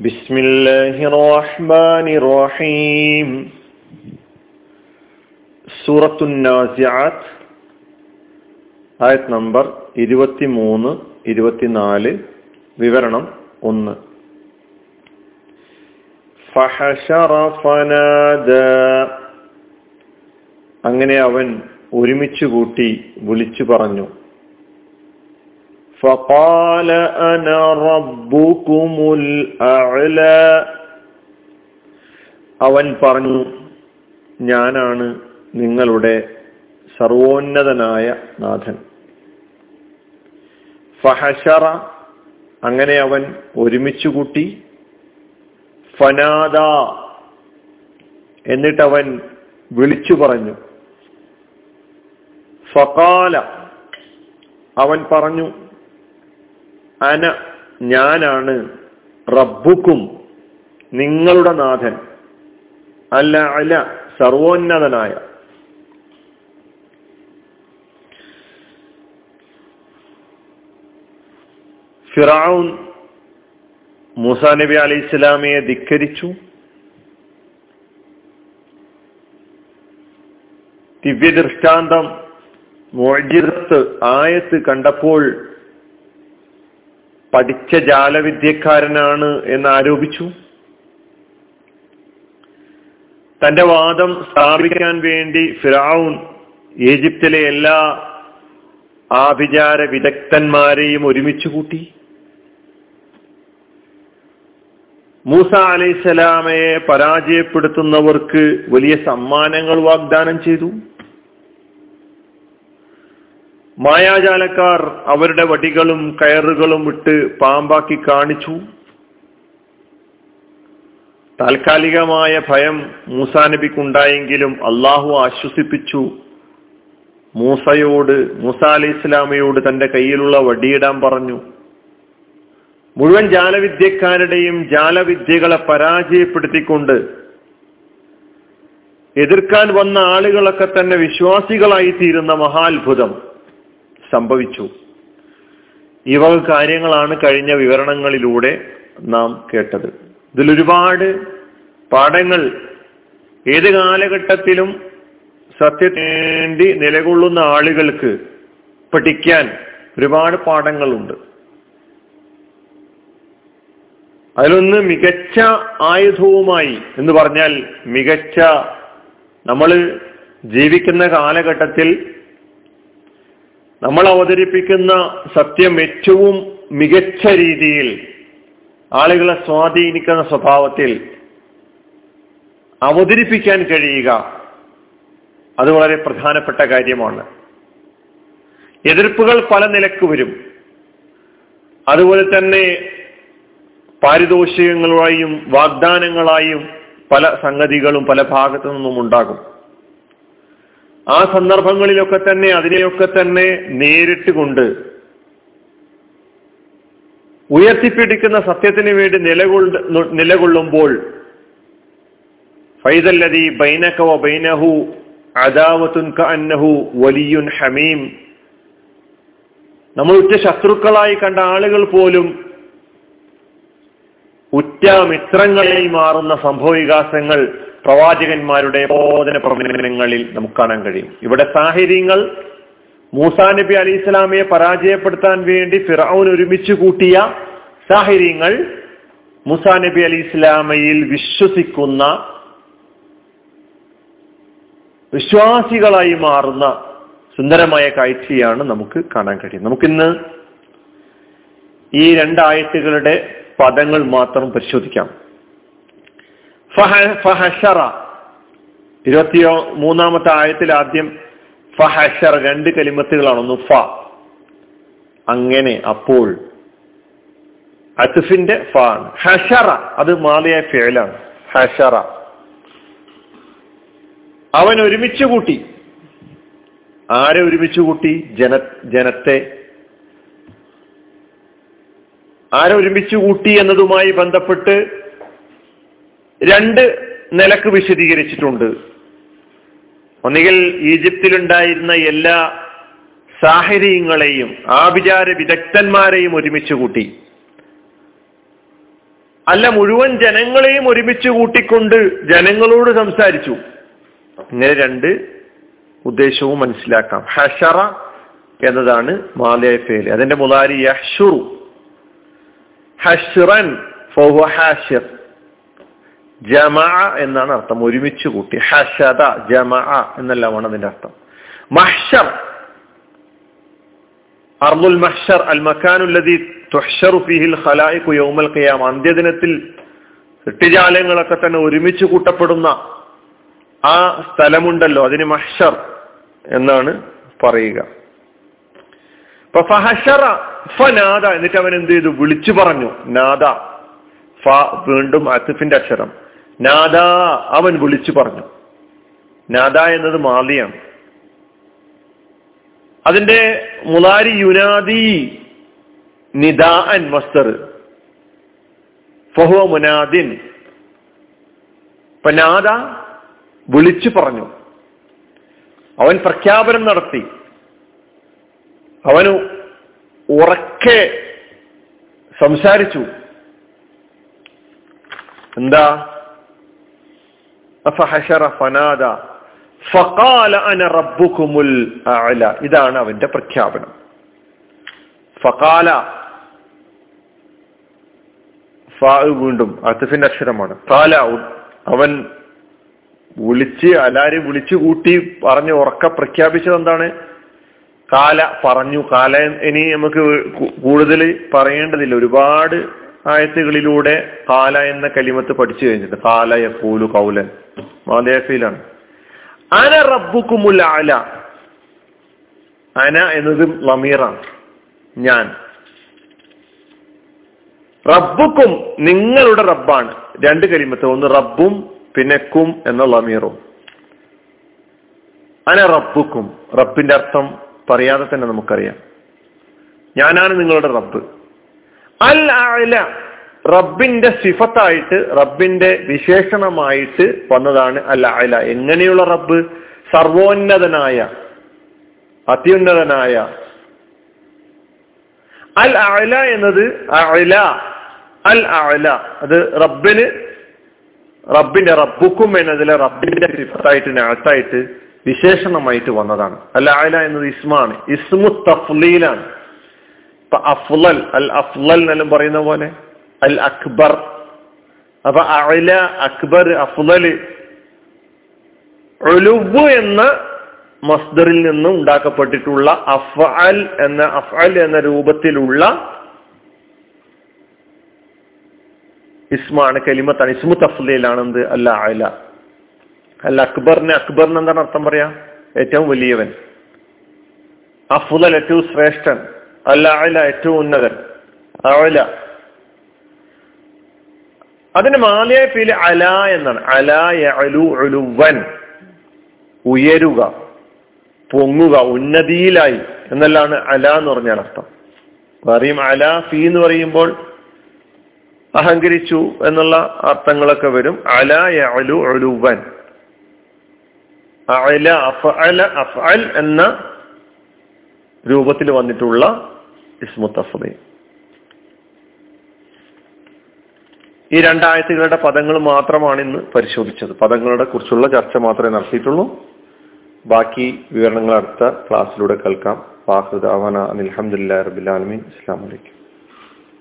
بسم الله الرحمن الرحيم സൂറത്തു നാസിയാത്ത് ആയത് നമ്പർ ഇരുപത്തി മൂന്ന് ഇരുപത്തിനാല് വിവരണം ഒന്ന് ഫഹശറ ഫനാദ അങ്ങനെ അവൻ ഒരുമിച്ച് കൂട്ടി വിളിച്ചു പറഞ്ഞു فقال أنا ربكم الأعلى അവൻ പറഞ്ഞു ഞാനാണ് നിങ്ങളുടെ സർവോന്നതനായ നാഥൻ ഫഹഷറ അങ്ങനെ അവൻ ഒരുമിച്ചു കൂട്ടി ഫനാദ എന്നിട്ടവൻ വിളിച്ചു പറഞ്ഞു ഫകാല അവൻ പറഞ്ഞു അന ഞാനാണ് റബ്ബുക്കും നിങ്ങളുടെ നാഥൻ. അല്ല അല്ല സർവോന്നതനായ. ഫിറാവുൻ മൂസ നബി അലൈഹി ഇസ്ലാമിയെ ധിക്കരിച്ചു. ദിവ്യദൃഷ്ടാന്തം മോജിറത്ത് ആയത്ത് കണ്ടപ്പോൾ പഠിച്ച ജാലവിദ്യക്കാരനാണ് എന്ന് ആരോപിച്ചു. തന്റെ വാദം സ്ഥാപിക്കാൻ വേണ്ടി ഫിറാവുൻ ഈജിപ്തിലെ എല്ലാ ആഭിചാര വിദഗ്ധന്മാരെയും ഒരുമിച്ച് കൂട്ടി. മൂസ അലൈസലാമയെ പരാജയപ്പെടുത്തുന്നവർക്ക് വലിയ സമ്മാനങ്ങൾ വാഗ്ദാനം ചെയ്തു. മായാജാലക്കാർ അവരുടെ വടികളും കയറുകളും വിട്ട് പാമ്പാക്കി കാണിച്ചു. താൽക്കാലികമായ ഭയം മൂസാ നബിക്കുണ്ടായെങ്കിലും അള്ളാഹു ആശ്വസിപ്പിച്ചു. മൂസയോട് മൂസ അലി ഇസ്ലാമയോട് തന്റെ കയ്യിലുള്ള വടിയിടാൻ പറഞ്ഞു. മുഴുവൻ ജാലവിദ്യക്കാരുടെയും ജാലവിദ്യകളെ പരാജയപ്പെടുത്തിക്കൊണ്ട് എതിർക്കാൻ വന്ന ആളുകളൊക്കെ തന്നെ വിശ്വാസികളായി തീരുന്ന മഹാത്ഭുതം. സംഭവിച്ചു. ഈ വക കാര്യങ്ങളാണ് കഴിഞ്ഞ വിവരണങ്ങളിലൂടെ നാം കേട്ടത്. ഇതിലൊരുപാട് പാഠങ്ങൾ ഏത് കാലഘട്ടത്തിലും സത്യത്തിനേണ്ടി നിലകൊള്ളുന്ന ആളുകൾക്ക് പഠിക്കാൻ ഒരുപാട് പാഠങ്ങളുണ്ട്. അതിലൊന്ന് മികച്ച ആയുധവുമായി എന്ന് പറഞ്ഞാൽ മികച്ച നമ്മൾ ജീവിക്കുന്ന കാലഘട്ടത്തിൽ നമ്മൾ അവതരിപ്പിക്കുന്ന സത്യം ഏറ്റവും മികച്ച രീതിയിൽ ആളുകളെ സ്വാധീനിക്കുന്ന സ്വഭാവത്തിൽ അവതരിപ്പിക്കാൻ കഴിയുക അത് വളരെ പ്രധാനപ്പെട്ട കാര്യമാണ്. എതിർപ്പുകൾ പല നിലയ്ക്ക് വരും. അതുപോലെ തന്നെ പാരിതോഷികങ്ങളായും വാഗ്ദാനങ്ങളായും പല സംഗതികളും പല ഭാഗത്തു നിന്നും ഉണ്ടാകും. ആ സന്ദർഭങ്ങളിലൊക്കെ തന്നെ അതിനെയൊക്കെ തന്നെ നേരിട്ട് കൊണ്ട് ഉയർത്തിപ്പിടിക്കുന്ന സത്യത്തിന് വേണ്ടി നിലകൊള്ള നിലകൊള്ളുമ്പോൾ ഫൈദല്ലതി ബൈനകവ ബൈനഹു അദാവത്തുൻ കഅന്നഹു വലിയുൻ ഹമീം. നമ്മൾ ഉറ്റ ശത്രുക്കളായി കണ്ട ആളുകൾ പോലും ഉറ്റ മിത്രങ്ങളായി മാറുന്ന സംഭവവികാസങ്ങൾ പ്രവാചകന്മാരുടെ ബോധന പ്രവർത്തനങ്ങളിൽ നമുക്ക് കാണാൻ കഴിയും. ഇവിടെ സാഹചര്യങ്ങൾ മൂസാ നബി അലി ഇസ്ലാമിയെ പരാജയപ്പെടുത്താൻ വേണ്ടി ഫിറൌൻ ഒരുമിച്ച് കൂട്ടിയ സാഹചര്യങ്ങൾ മൂസാ നബി അലി ഇസ്ലാമയിൽ വിശ്വസിക്കുന്ന വിശ്വാസികളായി മാറുന്ന സുന്ദരമായ കാഴ്ചയാണ് നമുക്ക് കാണാൻ കഴിയും. നമുക്കിന്ന് ഈ രണ്ടായത്തുകളുടെ പദങ്ങൾ മാത്രം പരിശോധിക്കാം. ഇരുപത്തിയോ മൂന്നാമത്തെ ആയത്തിൽ ആദ്യം ഫഹഷർ രണ്ട് കലിമത്തുകളാണ്. ഒന്ന് ഫ. അങ്ങനെ അപ്പോൾ. അത്തുഫിന്റെ ഫ ആണ്. ഹഷറ അത് മാലിയ ഫേലാണ് ഹഷറ അവൻ ഒരുമിച്ച് കൂട്ടി. ആരെ ഒരുമിച്ച് കൂട്ടി? ജന ജനത്തെ. ആരെ ഒരുമിച്ച് കൂട്ടി എന്നതുമായി ബന്ധപ്പെട്ട് രണ്ട് നിലയ്ക്ക് വിശദീകരിച്ചിട്ടുണ്ട്. ഒന്നുകിൽ ഈജിപ്തിലുണ്ടായിരുന്ന എല്ലാ സാഹചര്യങ്ങളെയും ആഭിചാര വിദഗ്ധന്മാരെയും ഒരുമിച്ച് കൂട്ടി. അല്ല മുഴുവൻ ജനങ്ങളെയും ഒരുമിച്ച് കൂട്ടിക്കൊണ്ട് ജനങ്ങളോട് സംസാരിച്ചു. ഇങ്ങനെ രണ്ട് ഉദ്ദേശവും മനസ്സിലാക്കാം. ഹഷറ എന്നതാണ് മാലയ ഫേൽ അതിന്റെ മുതാരി യഹ്ഷുറു. ഹഷ്റൻ ഹാഷിർ. ജമ എന്നാണ് അർത്ഥം. ഒരുമിച്ച് കൂട്ടി. ഹഷത ജമാ എന്നെല്ലാമാണ് അതിന്റെ അർത്ഥം. മഹ്ഷർ. അർമുൽ മഹ്ഷർ അൽ മക്കാനുല്ലതി തുഹ്ഷറു ഫീഹിൽ ഖലായിഖു യൗമൽ ഖിയാമ. അന്ത്യദിനത്തിൽ സൃഷ്ടിജാലങ്ങളൊക്കെ തന്നെ ഒരുമിച്ച് കൂട്ടപ്പെടുന്ന ആ സ്ഥലമുണ്ടല്ലോ. അതിന് മഹ്ഷർ എന്നാണ് പറയുക. എന്നിട്ട് അവൻ എന്ത് ചെയ്തു? വിളിച്ചു പറഞ്ഞു. നാദ ഫ വീണ്ടും അസിഫിന്റെ അക്ഷരം. നാദ അവൻ വിളിച്ചു പറഞ്ഞു. നാദ എന്നത് മാലിയാണ് അതിന്റെ മുലാരി യുനാദി നിദാ അൻ മസ്തർ. ഫഹുവ മുനാദിൻ. ഇപ്പൊ നാദ വിളിച്ചു പറഞ്ഞു. അവൻ പ്രഖ്യാപനം നടത്തി. അവന് ഉറക്കെ സംസാരിച്ചു. എന്താ? ഫഖാല അന റബ്ബുക്കുമുൽ അഅല. ഇതാണ് അവന്റെ പ്രഖ്യാപനം. ഫഖാല. വീണ്ടും അത്തഫിന്റെ അക്ഷരമാണ്. കാല അവൻ വിളിച്ച് അലാരി വിളിച്ചു കൂട്ടി പറഞ്ഞ് ഉറക്ക പ്രഖ്യാപിച്ചത് എന്താണ്? കാല പറഞ്ഞു. കാല ഇനി നമുക്ക് കൂടുതൽ പറയേണ്ടതില്ല. ഒരുപാട് ആയത്തുകളിലൂടെ കാല എന്ന കലിമത്ത് പഠിച്ചു കഴിഞ്ഞിട്ട് കാല യഫൂലു കൗലൻ മാതേഫയിലാണ് അന റബ്ബുക്കുമുൽ അല. അന എന്നത് ലമീറാണ് ഞാൻ. റബ്ബുക്കും നിങ്ങളുടെ റബ്ബാണ്. രണ്ട് കലിമത്ത്. ഒന്ന് റബ്ബും പിന്നെ കും എന്ന ലമീറും അന റബ്ബുക്കും. റബ്ബിന്റെ അർത്ഥം പറയാതെ തന്നെ നമുക്കറിയാം. ഞാനാണ് നിങ്ങളുടെ റബ്ബ്. അൽ അല റബ്ബിന്റെ സിഫത്തായിട്ട് റബ്ബിന്റെ വിശേഷണമായിട്ട് വന്നതാണ് അൽ അല എങ്ങനെയുള്ള റബ്ബ്? സർവോന്നതനായ അത്യുന്നതനായ. അൽ അല എന്നത് അല അൽ അല അത് റബ്ബിന് റബ്ബിന്റെ റബ്ബുക്കും എന്നതിലെ റബ്ബിന്റെ സിഫത്തായിട്ട് നാത്തായിട്ട് വിശേഷണമായിട്ട് വന്നതാണ്. അൽ അല എന്നത് ഇസ്മാണ്. ഇസ്മു തഫ്ലീലാണ്. ഇപ്പൊ അഫ്ലൽ അൽ അഫ്ലൽ എന്നെല്ലാം പറയുന്ന പോലെ അൽ അക്ബർ. അപ്പൊ അല അക്ബർ അഫ്ലല് ഒലുവ് എന്ന മസ്ദറിൽ നിന്നും ഉണ്ടാക്കപ്പെട്ടിട്ടുള്ള അഫ്അൽ എന്ന അഫ്അൽ എന്ന രൂപത്തിലുള്ള ഇസ്മാണ് കലിമത്താണ്. ഇസ്മു തഫ്ലയിലാണ് എന്ത് അല്ല അല അല്ല അക്ബറിന് അക്ബറിന് എന്താണ് അർത്ഥം പറയാ? ഏറ്റവും വലിയവൻ. അഫുദൽ ഏറ്റവും ശ്രേഷ്ഠൻ. അല്ല അല ഏറ്റവും ഉന്നതൻ. അല അതിന് മാലിയായ പേര് അല എന്നാണ്. അലുവൻ ഉയരുക പൊങ്ങുക ഉന്നതിയിലായി എന്നല്ലാണ് അല എന്ന് പറഞ്ഞാൽ അർത്ഥം. പറയും അല ഫി എന്ന് പറയുമ്പോൾ അഹങ്കരിച്ചു എന്നുള്ള അർത്ഥങ്ങളൊക്കെ വരും. അല അലു അലുവൻ അല അഫ് അൽ എന്ന രൂപത്തിൽ വന്നിട്ടുള്ള ഇസ്മു ഈ രണ്ടായത്തുകളുടെ പദങ്ങൾ മാത്രമാണ് ഇന്ന് പരിശോധിച്ചത്. പദങ്ങളുടെ കുറിച്ചുള്ള ചർച്ച മാത്രമേ നടത്തിയിട്ടുള്ളൂ. ബാക്കി വിവരണങ്ങൾ അടുത്ത ക്ലാസ്സിലൂടെ കേൾക്കാം. വാഹൃദാവന അനിൽഹമുല്ലാ റബിലാലമീൻ അസ്സാം വലൈക്കും